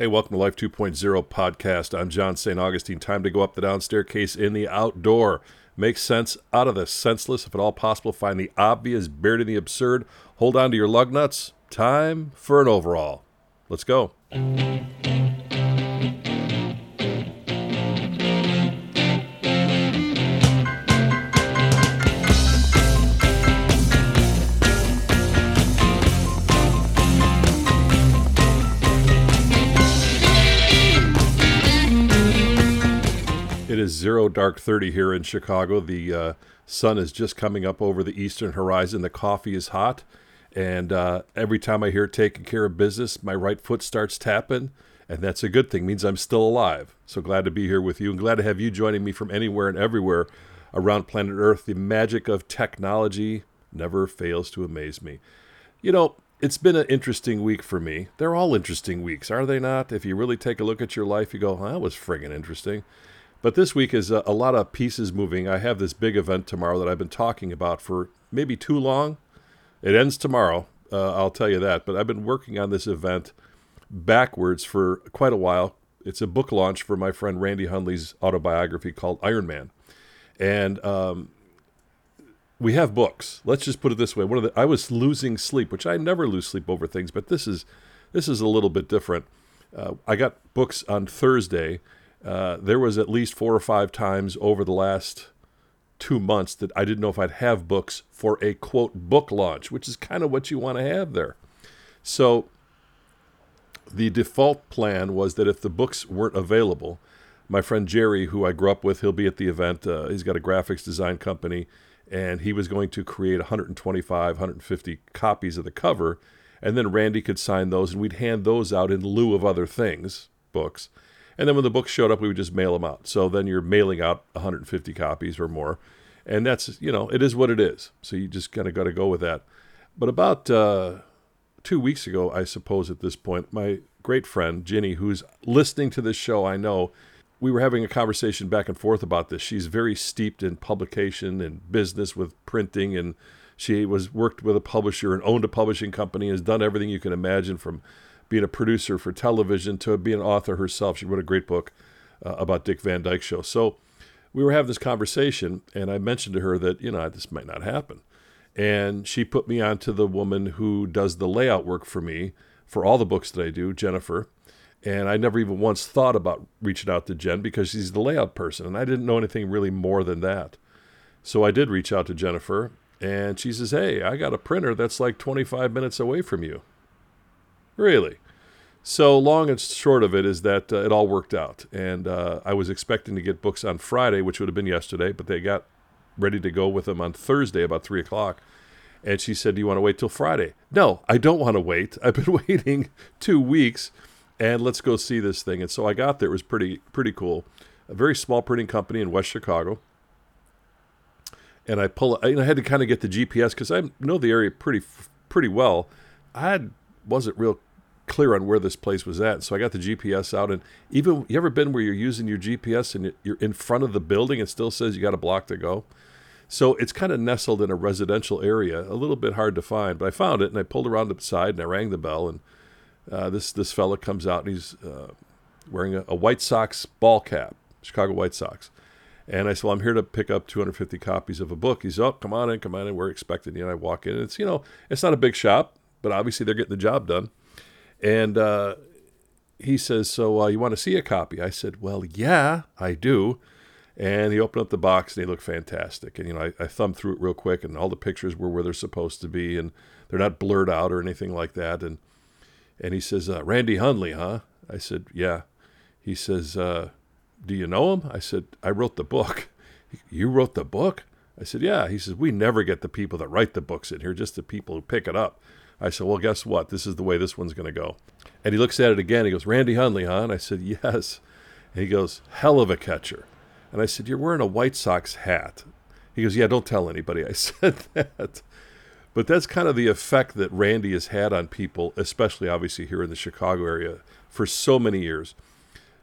Hey, welcome to Life 2.0 podcast. I'm John St. Augustine. Time to go up the down staircase in the outdoor. Make sense out of the senseless, if at all possible. Find the obvious, buried in the absurd. Hold on to your lug nuts. Time for an overall. Let's go. Zero dark 30 here in Chicago. The uh, sun is just coming up over the eastern horizon. The coffee is hot. And uh, every time I hear taking care of business, my right foot starts tapping. And that's a good thing, it means I'm still alive. So glad to be here with you and glad to have you joining me from anywhere and everywhere around planet Earth. The magic of technology never fails to amaze me. You know, it's been an interesting week for me. They're all interesting weeks, are they not? If you really take a look at your life, you go, well, that was friggin' interesting. But this week is a, a, lot of pieces moving. I have this big event tomorrow that I've been talking about for maybe too long. It ends tomorrow, uh, I'll tell you that. But I've been working on this event backwards for quite a while. It's a book launch for my friend Randy Hundley's autobiography called Iron Man. And um, we have books. Let's just put it this way. One of the, I was losing sleep, which I never lose sleep over things, but this is this is a little bit different. Uh, I got books on Thursday uh, there was at least four or five times over the last two months that I didn't know if I'd have books for a quote book launch, which is kind of what you want to have there. So the default plan was that if the books weren't available, my friend Jerry, who I grew up with, he'll be at the event. Uh, he's got a graphics design company, and he was going to create 125, 150 copies of the cover, and then Randy could sign those, and we'd hand those out in lieu of other things, books. And then when the books showed up, we would just mail them out. So then you're mailing out 150 copies or more. And that's, you know, it is what it is. So you just kind of got to go with that. But about uh, two weeks ago, I suppose at this point, my great friend, Ginny, who's listening to this show, I know, we were having a conversation back and forth about this. She's very steeped in publication and business with printing and she was worked with a publisher and owned a publishing company has done everything you can imagine from being a producer for television to being an author herself. She wrote a great book uh, about Dick Van Dyke Show. So we were having this conversation, and I mentioned to her that, you know, this might not happen. And she put me on to the woman who does the layout work for me for all the books that I do, Jennifer. And I never even once thought about reaching out to Jen because she's the layout person, and I didn't know anything really more than that. So I did reach out to Jennifer, and she says, Hey, I got a printer that's like 25 minutes away from you. Really? So long and short of it is that uh, it all worked out, and uh, I was expecting to get books on Friday, which would have been yesterday, but they got ready to go with them on Thursday about three o'clock. And she said, "Do you want to wait till Friday?" No, I don't want to wait. I've been waiting two weeks, and let's go see this thing. And so I got there. It was pretty pretty cool. A very small printing company in West Chicago. And I pull. I had to kind of get the GPS because I know the area pretty pretty well. I wasn't real clear on where this place was at. So I got the GPS out, and even you ever been where you're using your GPS and you're in front of the building, it still says you got a block to go. So it's kind of nestled in a residential area, a little bit hard to find. But I found it, and I pulled around the side, and I rang the bell, and uh, this this fella comes out, and he's uh, wearing a, a White Sox ball cap, Chicago White Sox. And I said, well, I'm here to pick up 250 copies of a book. He's, oh, come on in, come on in. We're expecting you. And I walk in. And it's, you know, it's not a big shop, but obviously they're getting the job done. And uh, he says, So uh, you want to see a copy? I said, Well, yeah, I do. And he opened up the box and they look fantastic. And, you know, I, I thumbed through it real quick and all the pictures were where they're supposed to be and they're not blurred out or anything like that. And, and he says, uh, Randy Hundley, huh? I said, Yeah. He says, uh, Do you know him? I said, I wrote the book. You wrote the book? I said, Yeah. He says, We never get the people that write the books in here, just the people who pick it up. I said, Well, guess what? This is the way this one's going to go. And he looks at it again. He goes, Randy Hundley, huh? And I said, Yes. And he goes, Hell of a catcher. And I said, You're wearing a White Sox hat. He goes, Yeah, don't tell anybody I said that. But that's kind of the effect that Randy has had on people, especially obviously here in the Chicago area, for so many years.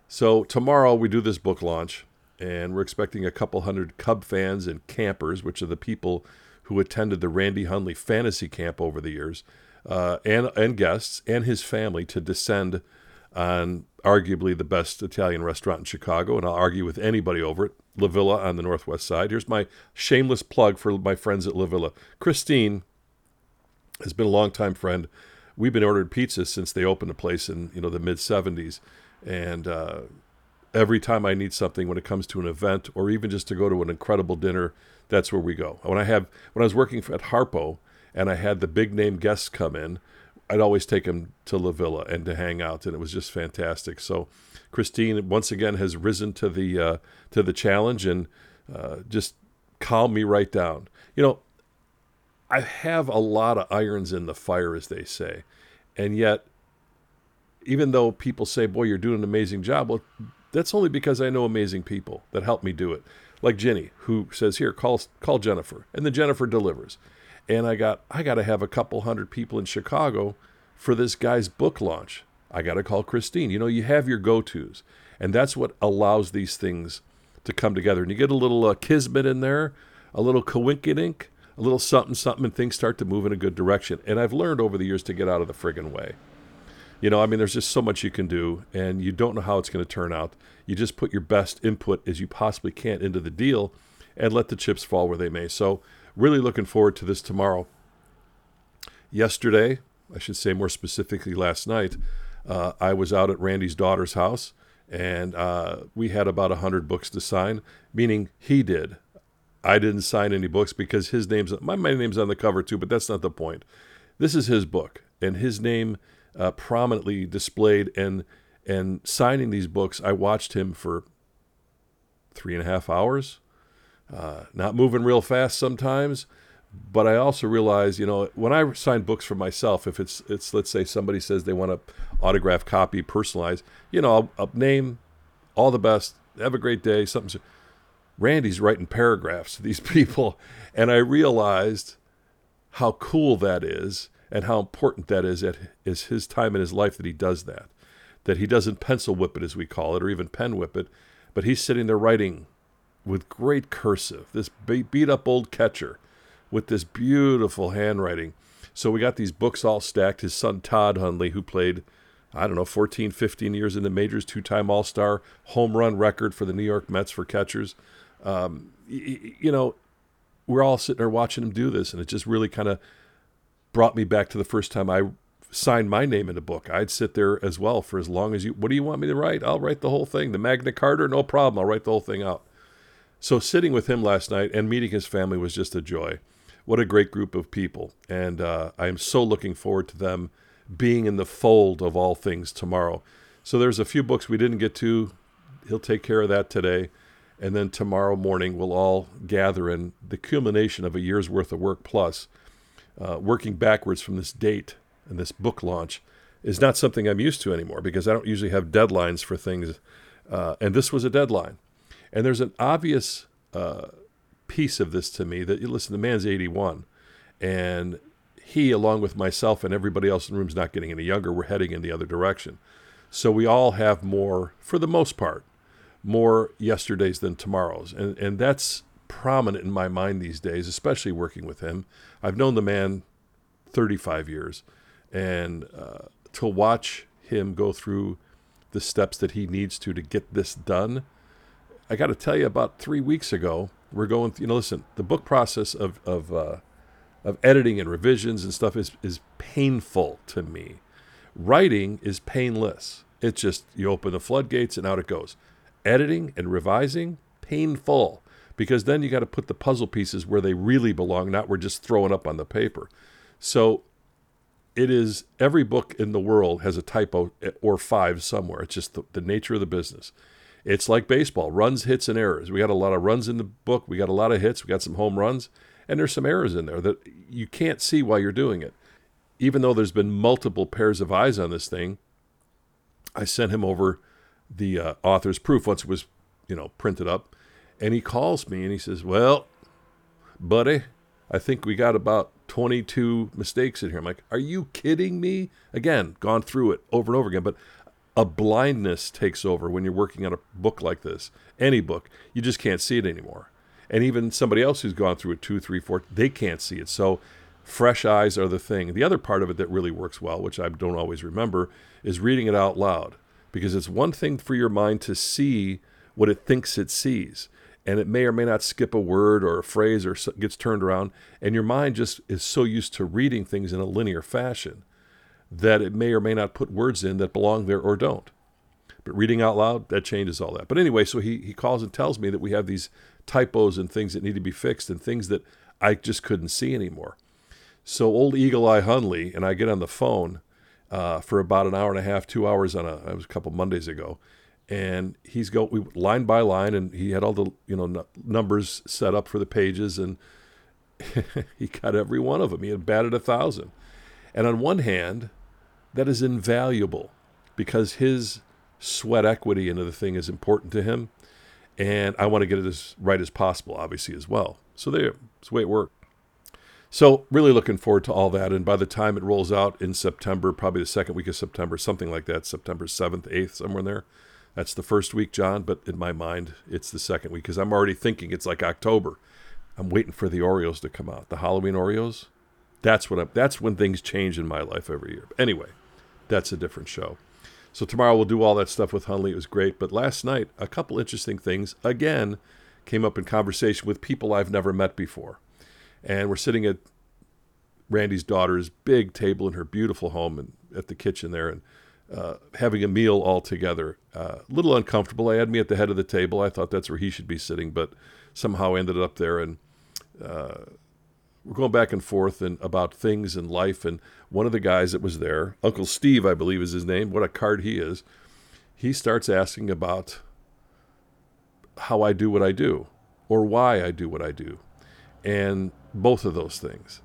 So tomorrow we do this book launch, and we're expecting a couple hundred Cub fans and campers, which are the people who attended the Randy Hundley fantasy camp over the years uh, and and guests and his family to descend on arguably the best Italian restaurant in Chicago, and I'll argue with anybody over it. La Villa on the northwest side. Here's my shameless plug for my friends at La Villa. Christine has been a longtime friend. We've been ordering pizzas since they opened the place in you know the mid '70s, and uh, every time I need something when it comes to an event or even just to go to an incredible dinner, that's where we go. When I have when I was working at Harpo and I had the big name guests come in, I'd always take them to La Villa and to hang out, and it was just fantastic. So, Christine once again has risen to the uh, to the challenge and uh, just calmed me right down. You know, I have a lot of irons in the fire, as they say, and yet, even though people say, "Boy, you're doing an amazing job," well, that's only because I know amazing people that help me do it. Like Jenny, who says, "Here, call call Jennifer," and then Jennifer delivers and I got I got to have a couple hundred people in Chicago for this guy's book launch. I got to call Christine. You know, you have your go-tos, and that's what allows these things to come together. And you get a little uh, kismet in there, a little coinkydink, a little something something, and things start to move in a good direction. And I've learned over the years to get out of the friggin' way. You know, I mean, there's just so much you can do, and you don't know how it's going to turn out. You just put your best input as you possibly can into the deal, and let the chips fall where they may. So really looking forward to this tomorrow. Yesterday, I should say more specifically last night, uh, I was out at Randy's daughter's house and uh, we had about 100 books to sign, meaning he did. I didn't sign any books because his name's my, my name's on the cover too, but that's not the point. This is his book, and his name uh, prominently displayed. And and signing these books, I watched him for three and a half hours, uh, not moving real fast sometimes. But I also realize, you know, when I sign books for myself, if it's it's let's say somebody says they want a autograph copy, personalized, you know, I'll, I'll name all the best, have a great day, something. Randy's writing paragraphs to these people, and I realized how cool that is and how important that is at is his time in his life that he does that. That he doesn't pencil whip it as we call it, or even pen whip it, but he's sitting there writing with great cursive, this beat up old catcher with this beautiful handwriting. So we got these books all stacked. His son Todd Hundley, who played, I don't know, 14, 15 years in the majors, two time All Star, home run record for the New York Mets for catchers. Um, you, you know, we're all sitting there watching him do this, and it just really kind of brought me back to the first time I signed my name in a book. I'd sit there as well for as long as you. What do you want me to write? I'll write the whole thing. The Magna Carta, no problem. I'll write the whole thing out. So sitting with him last night and meeting his family was just a joy. What a great group of people. And uh, I am so looking forward to them being in the fold of all things tomorrow. So there's a few books we didn't get to. He'll take care of that today. And then tomorrow morning, we'll all gather in the culmination of a year's worth of work plus. Uh, working backwards from this date and this book launch is not something I'm used to anymore because I don't usually have deadlines for things. Uh, and this was a deadline. And there's an obvious uh, piece of this to me that listen, the man's 81, and he, along with myself and everybody else in the room, is not getting any younger. We're heading in the other direction. So we all have more, for the most part, more yesterdays than tomorrows. And, and that's prominent in my mind these days, especially working with him. I've known the man 35 years. And uh, to watch him go through the steps that he needs to to get this done I got to tell you, about three weeks ago, we're going. You know, listen, the book process of of uh, of editing and revisions and stuff is is painful to me. Writing is painless. It's just you open the floodgates and out it goes. Editing and revising painful because then you got to put the puzzle pieces where they really belong, not where just throwing up on the paper. So it is every book in the world has a typo or five somewhere. It's just the, the nature of the business it's like baseball runs, hits, and errors. We got a lot of runs in the book. We got a lot of hits. We got some home runs. And there's some errors in there that you can't see while you're doing it. Even though there's been multiple pairs of eyes on this thing, I sent him over the uh, author's proof once it was, you know, printed up. And he calls me and he says, Well, buddy, I think we got about 22 mistakes in here. I'm like, Are you kidding me? Again, gone through it over and over again. But a blindness takes over when you're working on a book like this, any book. You just can't see it anymore. And even somebody else who's gone through it two, three, four, they can't see it. So fresh eyes are the thing. The other part of it that really works well, which I don't always remember, is reading it out loud. because it's one thing for your mind to see what it thinks it sees and it may or may not skip a word or a phrase or gets turned around and your mind just is so used to reading things in a linear fashion that it may or may not put words in that belong there or don't. But reading out loud that changes all that. But anyway so he, he calls and tells me that we have these typos and things that need to be fixed and things that i just couldn't see anymore. So old eagle eye Hundley and i get on the phone uh, for about an hour and a half two hours on a it was a couple mondays ago. And he's go we line by line and he had all the you know n- numbers set up for the pages and he got every one of them he had batted a thousand. And on one hand that is invaluable because his sweat equity into the thing is important to him and i want to get it as right as possible obviously as well so there it's the way it worked so really looking forward to all that and by the time it rolls out in september probably the second week of september something like that september 7th 8th somewhere in there that's the first week, John, but in my mind, it's the second week because I'm already thinking it's like October. I'm waiting for the Oreos to come out, the Halloween Oreos. That's what I'm, that's when things change in my life every year. Anyway, that's a different show. So tomorrow we'll do all that stuff with Hundley. It was great. But last night, a couple interesting things again came up in conversation with people I've never met before. And we're sitting at Randy's daughter's big table in her beautiful home and at the kitchen there. And uh, having a meal all together. A uh, little uncomfortable. I had me at the head of the table. I thought that's where he should be sitting, but somehow ended up there. And uh, we're going back and forth and about things in life. And one of the guys that was there, Uncle Steve, I believe is his name. What a card he is. He starts asking about how I do what I do, or why I do what I do, and both of those things.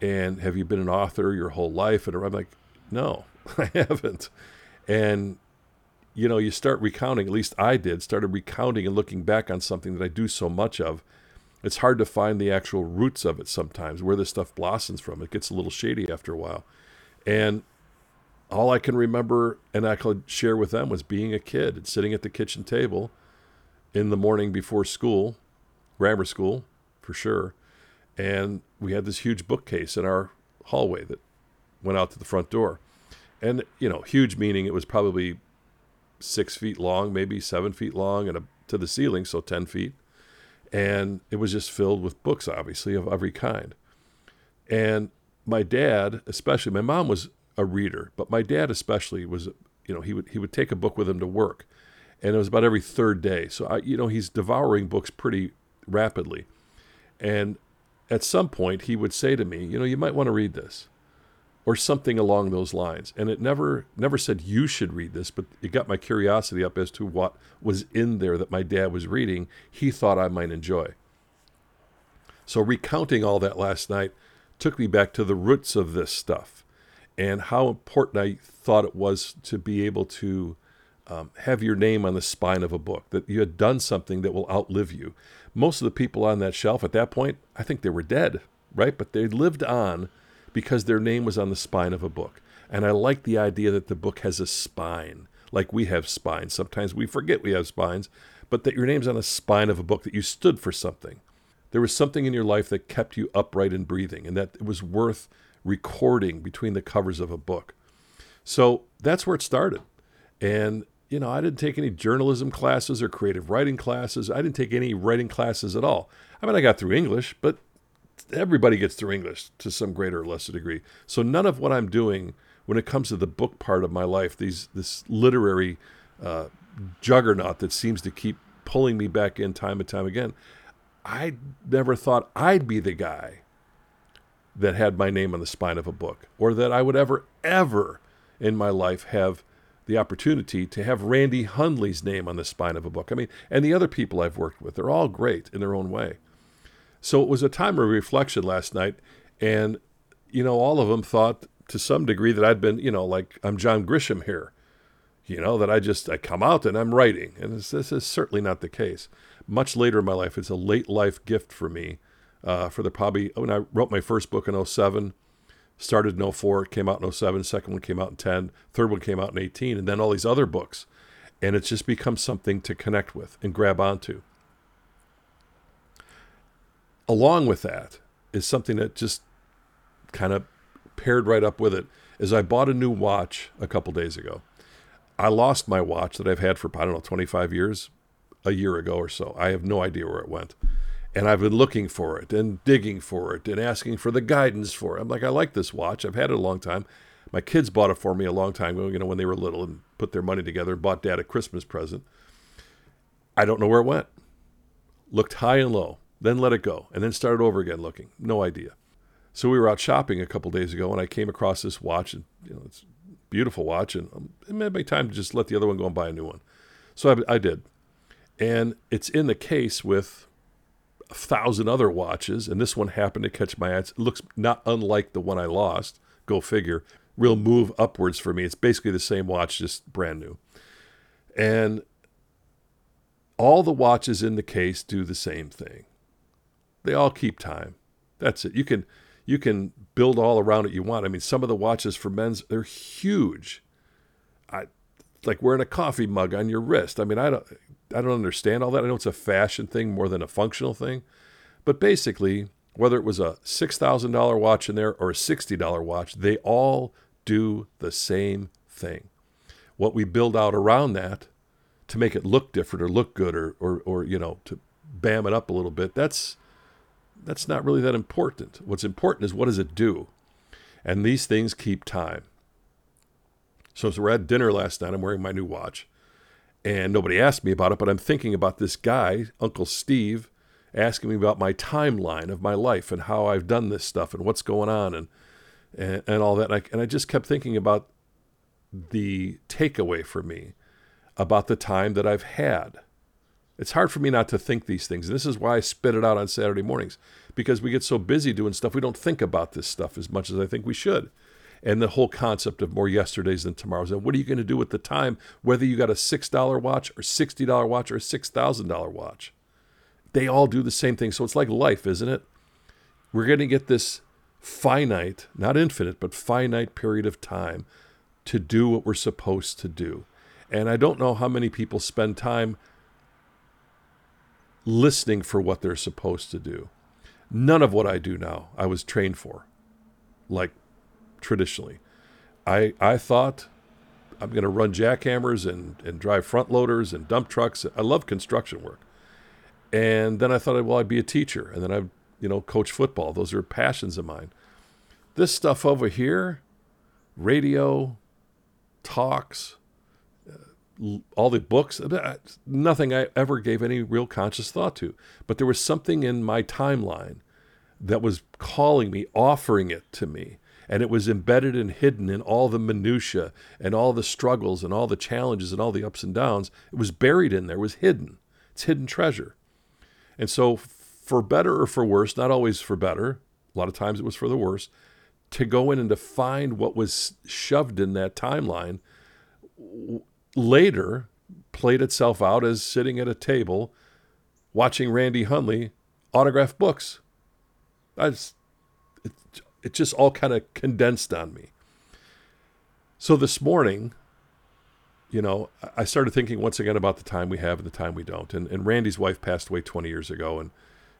And have you been an author your whole life? And I'm like, no, I haven't. And you know, you start recounting, at least I did, started recounting and looking back on something that I do so much of. It's hard to find the actual roots of it sometimes, where this stuff blossoms from. It gets a little shady after a while. And all I can remember and I could share with them was being a kid and sitting at the kitchen table in the morning before school, grammar school for sure. And we had this huge bookcase in our hallway that went out to the front door and you know, huge meaning it was probably six feet long, maybe seven feet long, and a, to the ceiling, so ten feet. And it was just filled with books, obviously of every kind. And my dad, especially, my mom was a reader, but my dad especially was, you know, he would he would take a book with him to work, and it was about every third day. So I, you know, he's devouring books pretty rapidly, and at some point he would say to me, you know, you might want to read this or something along those lines. And it never never said you should read this, but it got my curiosity up as to what was in there that my dad was reading. He thought I might enjoy. So recounting all that last night took me back to the roots of this stuff and how important I thought it was to be able to um, have your name on the spine of a book, that you had done something that will outlive you. Most of the people on that shelf at that point, I think they were dead, right? But they lived on because their name was on the spine of a book. And I like the idea that the book has a spine, like we have spines. Sometimes we forget we have spines, but that your name's on the spine of a book, that you stood for something. There was something in your life that kept you upright and breathing, and that it was worth recording between the covers of a book. So that's where it started. And, you know, I didn't take any journalism classes or creative writing classes. I didn't take any writing classes at all. I mean, I got through English, but everybody gets through English to some greater or lesser degree. So none of what I'm doing when it comes to the book part of my life, these this literary uh, juggernaut that seems to keep pulling me back in time and time again, I never thought I'd be the guy that had my name on the spine of a book, or that I would ever, ever in my life have the opportunity to have Randy Hundley's name on the spine of a book. I mean, and the other people I've worked with, they're all great in their own way. So it was a time of reflection last night. And, you know, all of them thought to some degree that I'd been, you know, like I'm John Grisham here, you know, that I just, I come out and I'm writing. And this, this is certainly not the case. Much later in my life, it's a late life gift for me. Uh, for the probably, when I wrote my first book in 07, started in 04, came out in 07, second one came out in 10, third one came out in 18, and then all these other books. And it's just become something to connect with and grab onto along with that is something that just kind of paired right up with it is I bought a new watch a couple days ago. I lost my watch that I've had for, I don't know, 25 years a year ago or so. I have no idea where it went. And I've been looking for it and digging for it and asking for the guidance for it. I'm like, I like this watch. I've had it a long time. My kids bought it for me a long time ago, you know, when they were little and put their money together, and bought dad a Christmas present. I don't know where it went. Looked high and low, then let it go, and then started over again looking. No idea. So we were out shopping a couple days ago, and I came across this watch, and you know, it's beautiful watch, and um, it may be time to just let the other one go and buy a new one. So I, I did, and it's in the case with a thousand other watches, and this one happened to catch my eye. It looks not unlike the one I lost. Go figure. Real move upwards for me. It's basically the same watch, just brand new. And all the watches in the case do the same thing. They all keep time. That's it. You can you can build all around it you want. I mean, some of the watches for men's they're huge. I like wearing a coffee mug on your wrist. I mean, I don't I don't understand all that. I know it's a fashion thing more than a functional thing. But basically, whether it was a $6,000 watch in there or a $60 watch, they all do the same thing. What we build out around that to make it look different or look good or, or, or you know, to bam it up a little bit, that's, that's not really that important. What's important is what does it do? And these things keep time. So, so we're at dinner last night. I'm wearing my new watch and nobody asked me about it, but I'm thinking about this guy, Uncle Steve, asking me about my timeline of my life and how I've done this stuff and what's going on and and, and all that. And I, and I just kept thinking about the takeaway for me about the time that I've had. It's hard for me not to think these things. And this is why I spit it out on Saturday mornings because we get so busy doing stuff, we don't think about this stuff as much as I think we should and the whole concept of more yesterdays than tomorrows. And what are you going to do with the time, whether you got a $6 watch or $60 watch or a $6,000 watch? They all do the same thing. So it's like life, isn't it? We're going to get this finite, not infinite, but finite period of time to do what we're supposed to do. And I don't know how many people spend time listening for what they're supposed to do. None of what I do now I was trained for. Like traditionally. I I thought I'm going to run jackhammers and and drive front loaders and dump trucks. I love construction work. And then I thought, well, I'd be a teacher, and then I'd you know coach football. Those are passions of mine. This stuff over here, radio, talks, all the books, uh, nothing I ever gave any real conscious thought to. But there was something in my timeline that was calling me, offering it to me and it was embedded and hidden in all the minutia and all the struggles and all the challenges and all the ups and downs. It was buried in there, it was hidden. It's hidden treasure. And so, for better or for worse, not always for better, a lot of times it was for the worse, to go in and to find what was shoved in that timeline later played itself out as sitting at a table watching Randy Hundley autograph books. Just, it, it just all kind of condensed on me. So this morning, you know, I started thinking once again about the time we have and the time we don't. And, and Randy's wife passed away 20 years ago. And,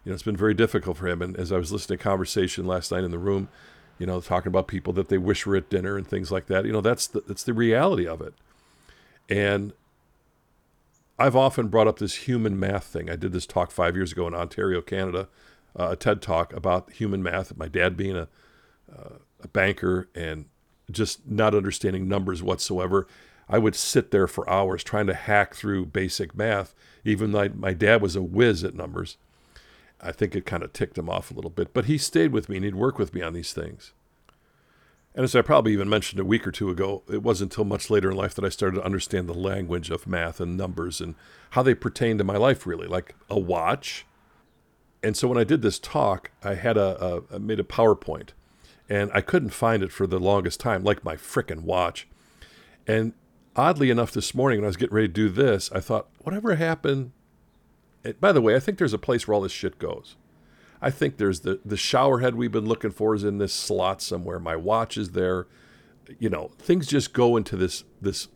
you know, it's been very difficult for him. And as I was listening to conversation last night in the room, you know, talking about people that they wish were at dinner and things like that, you know, that's the, that's the reality of it. And I've often brought up this human math thing. I did this talk five years ago in Ontario, Canada, uh, a TED talk about human math. My dad being a uh, a banker and just not understanding numbers whatsoever. I would sit there for hours trying to hack through basic math, even though my dad was a whiz at numbers. I think it kind of ticked him off a little bit, but he stayed with me and he'd work with me on these things. And as I probably even mentioned a week or two ago, it wasn't until much later in life that I started to understand the language of math and numbers and how they pertain to my life, really, like a watch. And so when I did this talk, I had a, made a PowerPoint and I couldn't find it for the longest time, like my frickin' watch. And oddly enough, this morning when I was getting ready to do this, I thought, whatever happened? And by the way, I think there's a place where all this shit goes. I think there's the the shower head we've been looking for is in this slot somewhere. My watch is there. You know, things just go into this this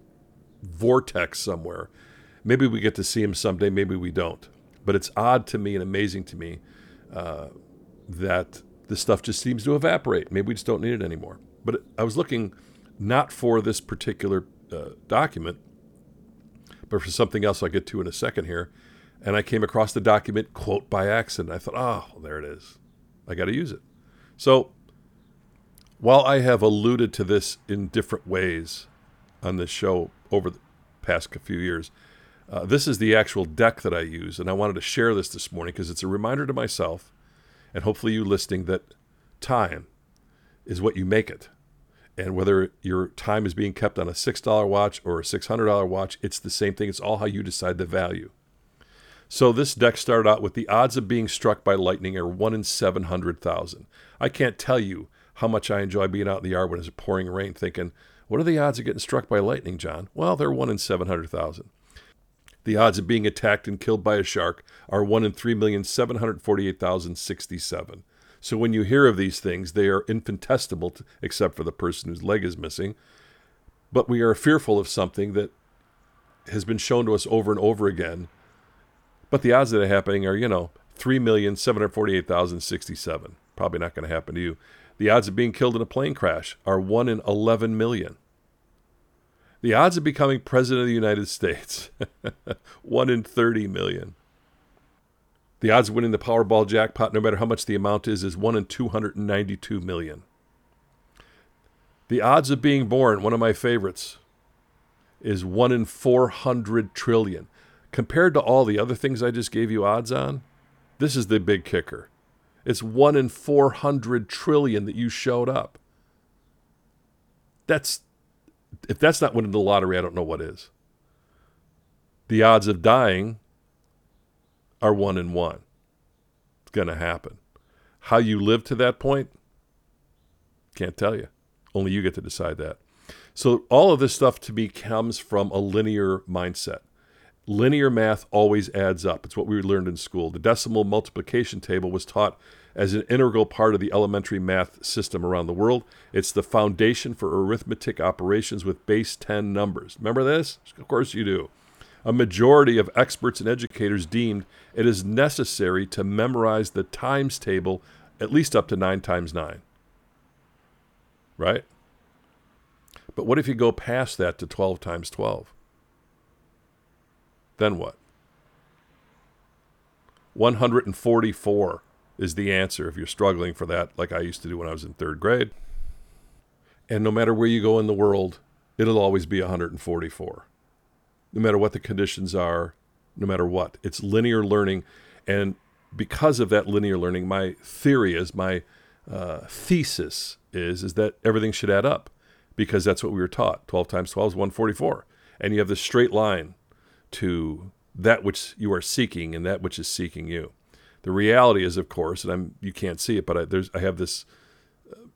vortex somewhere. Maybe we get to see him someday. Maybe we don't. But it's odd to me and amazing to me uh, that this stuff just seems to evaporate. Maybe we just don't need it anymore. But I was looking not for this particular uh, document, but for something else I'll get to in a second here. And I came across the document quote by accident. I thought, oh, there it is. I got to use it. So while I have alluded to this in different ways on this show over the past few years, uh, this is the actual deck that I use. And I wanted to share this this morning because it's a reminder to myself and hopefully you listening that time is what you make it. And whether your time is being kept on a $6 watch or a $600 watch, it's the same thing. It's all how you decide the value. So this deck started out with the odds of being struck by lightning are 1 in 700,000. I can't tell you how much I enjoy being out in the yard when it's pouring rain thinking, what are the odds of getting struck by lightning, John? Well, they're 1 in 700,000. The odds of being attacked and killed by a shark are 1 in 3,748,067. So when you hear of these things, they are infinitesimal, to, except for the person whose leg is missing. But we are fearful of something that has been shown to us over and over again. But the odds of it happening are, you know, 3,748,067. Probably not going to happen to you. The odds of being killed in a plane crash are 1 in 11 million. The odds of becoming president of the United States, 1 in 30 million. The odds of winning the Powerball jackpot, no matter how much the amount is, is 1 in 292 million. The odds of being born, one of my favorites, is 1 in 400 trillion. Compared to all the other things I just gave you odds on, this is the big kicker. It's one in 400 trillion that you showed up. That's, if that's not winning the lottery, I don't know what is. The odds of dying are one in one. It's going to happen. How you live to that point, can't tell you. Only you get to decide that. So, all of this stuff to me comes from a linear mindset. Linear math always adds up. It's what we learned in school. The decimal multiplication table was taught as an integral part of the elementary math system around the world. It's the foundation for arithmetic operations with base 10 numbers. Remember this? Of course you do. A majority of experts and educators deemed it is necessary to memorize the times table at least up to 9 times 9. Right? But what if you go past that to 12 times 12? Then what? 144 is the answer if you're struggling for that, like I used to do when I was in third grade. And no matter where you go in the world, it'll always be 144. No matter what the conditions are, no matter what. It's linear learning. And because of that linear learning, my theory is, my uh, thesis is, is that everything should add up because that's what we were taught. 12 times 12 is 144. And you have this straight line to that which you are seeking and that which is seeking you. The reality is, of course, and I'm you can't see it, but I, there's I have this uh,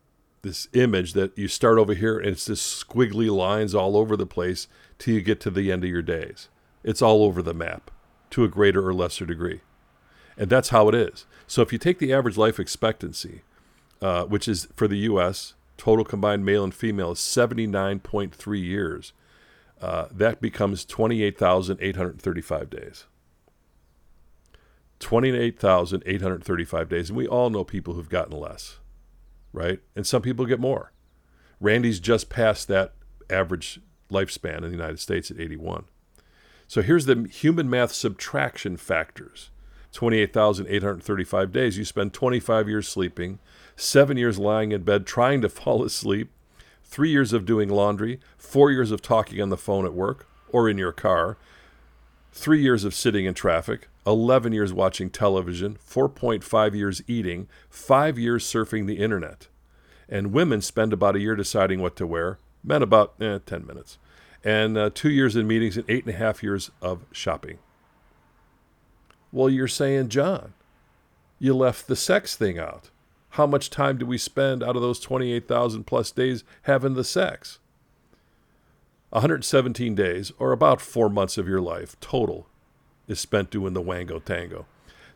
this image that you start over here and it's just squiggly lines all over the place till you get to the end of your days. It's all over the map to a greater or lesser degree, and that's how it is. So if you take the average life expectancy, uh, which is for the U.S. total combined male and female is 79.3 years uh, that becomes 28,835 days. 28,835 days. And we all know people who've gotten less, right? And some people get more. Randy's just passed that average lifespan in the United States at 81. So here's the human math subtraction factors 28,835 days. You spend 25 years sleeping, seven years lying in bed trying to fall asleep, three years of doing laundry, four years of talking on the phone at work or in your car, three years of sitting in traffic, 11 years watching television, 4.5 years eating, five years surfing the internet. And women spend about a year deciding what to wear, men about eh, 10 minutes, and uh, two years in meetings and eight and a half years of shopping. Well, you're saying, John, you left the sex thing out how much time do we spend out of those 28,000 plus days having the sex? 117 days, or about four months of your life total, is spent doing the wango tango.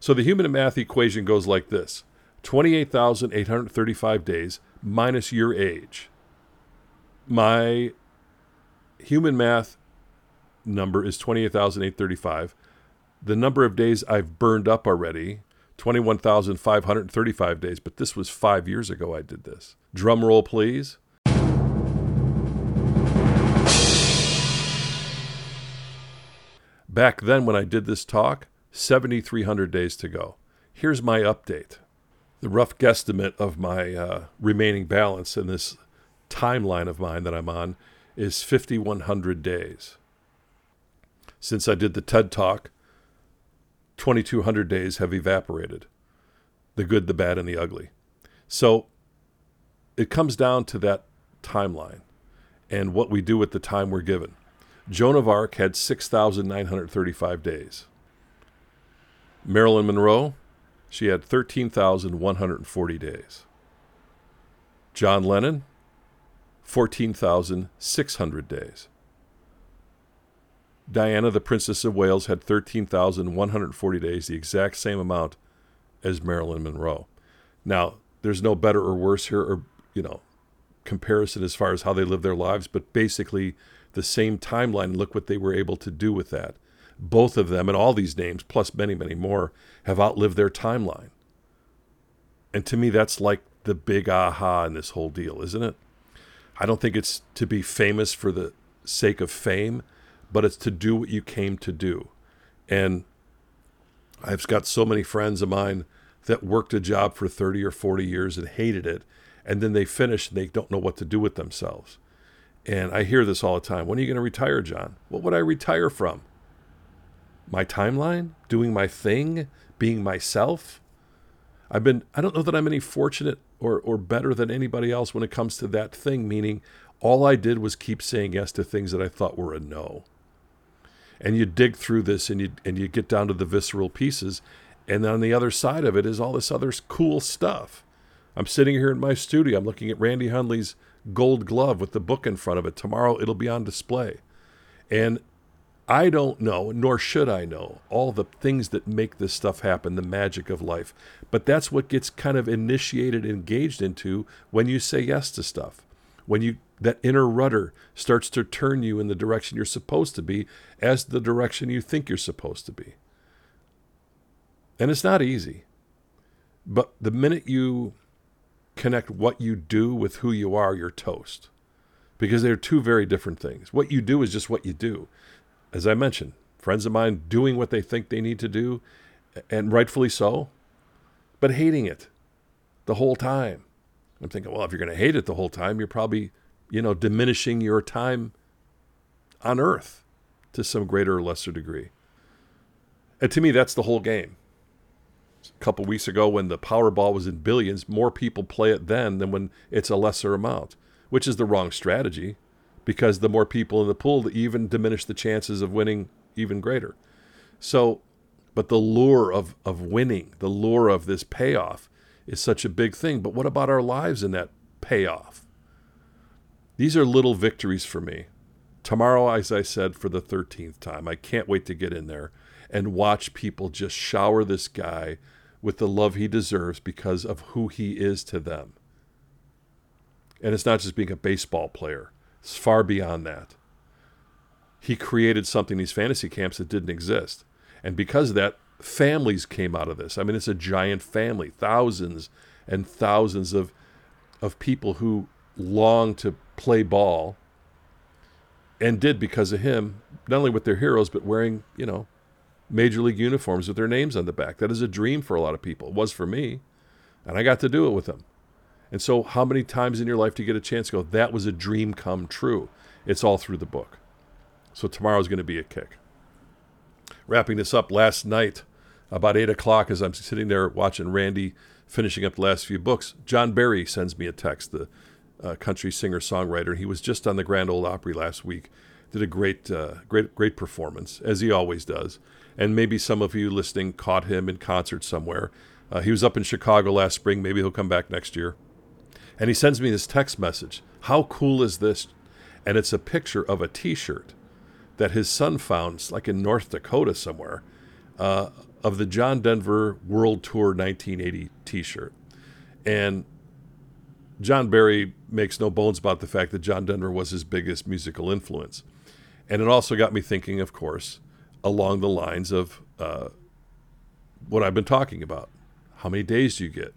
So the human math equation goes like this 28,835 days minus your age. My human math number is 28,835. The number of days I've burned up already 21,535 days, but this was five years ago I did this. Drum roll, please. Back then, when I did this talk, 7,300 days to go. Here's my update. The rough guesstimate of my uh, remaining balance in this timeline of mine that I'm on is 5,100 days. Since I did the TED Talk, 2,200 days have evaporated the good, the bad, and the ugly. So it comes down to that timeline and what we do with the time we're given. Joan of Arc had 6,935 days. Marilyn Monroe, she had 13,140 days. John Lennon, 14,600 days. Diana, the Princess of Wales, had 13,140 days, the exact same amount as Marilyn Monroe. Now, there's no better or worse here, or, you know, comparison as far as how they live their lives, but basically the same timeline. Look what they were able to do with that. Both of them, and all these names, plus many, many more, have outlived their timeline. And to me, that's like the big aha in this whole deal, isn't it? I don't think it's to be famous for the sake of fame, but it's to do what you came to do. And I've got so many friends of mine that worked a job for 30 or 40 years and hated it, and then they finish and they don't know what to do with themselves. And I hear this all the time. When are you going to retire, John? What would I retire from? My timeline? Doing my thing? Being myself? I've been, I don't know that I'm any fortunate or, or better than anybody else when it comes to that thing, meaning all I did was keep saying yes to things that I thought were a no. And you dig through this and you, and you get down to the visceral pieces. And on the other side of it is all this other cool stuff. I'm sitting here in my studio. I'm looking at Randy Hundley's gold glove with the book in front of it. Tomorrow it'll be on display. And I don't know, nor should I know, all the things that make this stuff happen, the magic of life. But that's what gets kind of initiated, engaged into when you say yes to stuff. When you that inner rudder starts to turn you in the direction you're supposed to be as the direction you think you're supposed to be. And it's not easy. But the minute you connect what you do with who you are, you're toast. Because they're two very different things. What you do is just what you do as I mentioned, friends of mine doing what they think they need to do, and rightfully so, but hating it the whole time. I'm thinking, well, if you're going to hate it the whole time, you're probably, you know, diminishing your time on earth to some greater or lesser degree. And to me, that's the whole game. A couple weeks ago, when the Powerball was in billions, more people play it then than when it's a lesser amount, which is the wrong strategy because the more people in the pool, the even diminish the chances of winning even greater. So, but the lure of, of winning, the lure of this payoff is such a big thing. But what about our lives in that payoff? These are little victories for me. Tomorrow, as I said for the 13th time, I can't wait to get in there and watch people just shower this guy with the love he deserves because of who he is to them. And it's not just being a baseball player it's far beyond that. He created something, these fantasy camps that didn't exist. And because of that, families came out of this. I mean, it's a giant family, thousands and thousands of, of people who long to play ball and did because of him, not only with their heroes, but wearing, you know, major league uniforms with their names on the back. That is a dream for a lot of people. It was for me. And I got to do it with them. And so, how many times in your life do you get a chance to go, that was a dream come true? It's all through the book. So, tomorrow is going to be a kick. Wrapping this up last night, about 8 o'clock, as I'm sitting there watching Randy finishing up the last few books, John Berry sends me a text, the uh, country singer songwriter. He was just on the Grand Ole Opry last week. Did a great, uh, great, great performance, as he always does. And maybe some of you listening caught him in concert somewhere. Uh, he was up in Chicago last spring. Maybe he'll come back next year. And he sends me this text message. How cool is this? And it's a picture of a t shirt that his son found, like in North Dakota somewhere, uh, of the John Denver World Tour 1980 t shirt. And John Berry makes no bones about the fact that John Denver was his biggest musical influence. And it also got me thinking, of course, along the lines of uh, what I've been talking about. How many days do you get?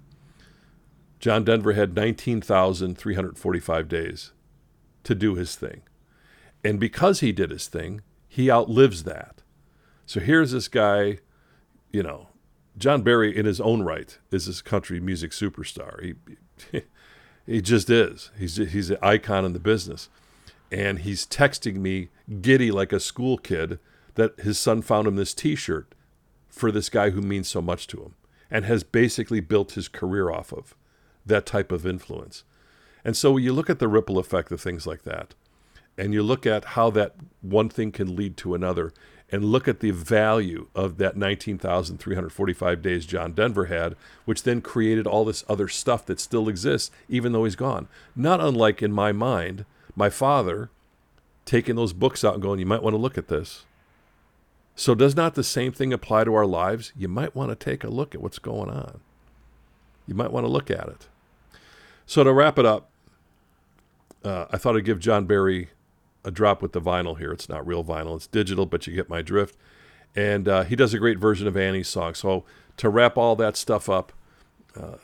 John Denver had 19,345 days to do his thing. And because he did his thing, he outlives that. So here's this guy, you know, John Berry in his own right is this country music superstar. He he just is. He's he's an icon in the business. And he's texting me giddy like a school kid that his son found him this t-shirt for this guy who means so much to him and has basically built his career off of that type of influence. And so you look at the ripple effect of things like that and you look at how that one thing can lead to another and look at the value of that 19,345 days John Denver had, which then created all this other stuff that still exists, even though he's gone. Not unlike in my mind, my father taking those books out and going, You might want to look at this. So, does not the same thing apply to our lives? You might want to take a look at what's going on. You might want to look at it. So, to wrap it up, uh, I thought I'd give John Berry a drop with the vinyl here. It's not real vinyl, it's digital, but you get my drift. And uh, he does a great version of Annie's song. So to wrap all that stuff up, uh,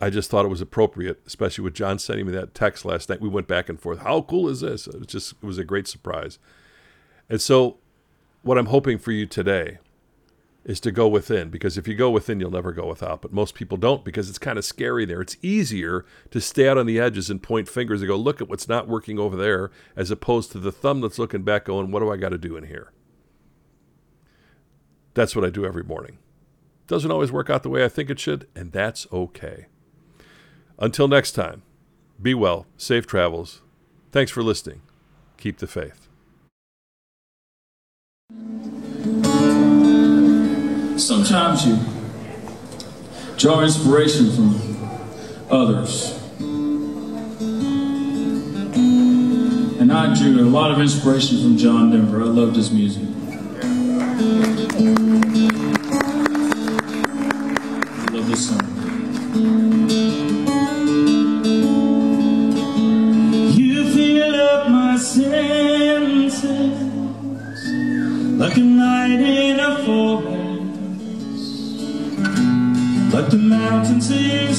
I just thought it was appropriate, especially with John sending me that text last night. We went back and forth. How cool is this? It was just it was a great surprise. And so, what I'm hoping for you today is to go within because if you go within, you'll never go without. But most people don't because it's kind of scary there. It's easier to stay out on the edges and point fingers and go, look at what's not working over there, as opposed to the thumb that's looking back going, what do I got to do in here? That's what I do every morning. Doesn't always work out the way I think it should, and that's okay. Until next time, be well, safe travels. Thanks for listening. Keep the faith. Sometimes you draw inspiration from others. And I drew a lot of inspiration from John Denver. I loved his music. Mountains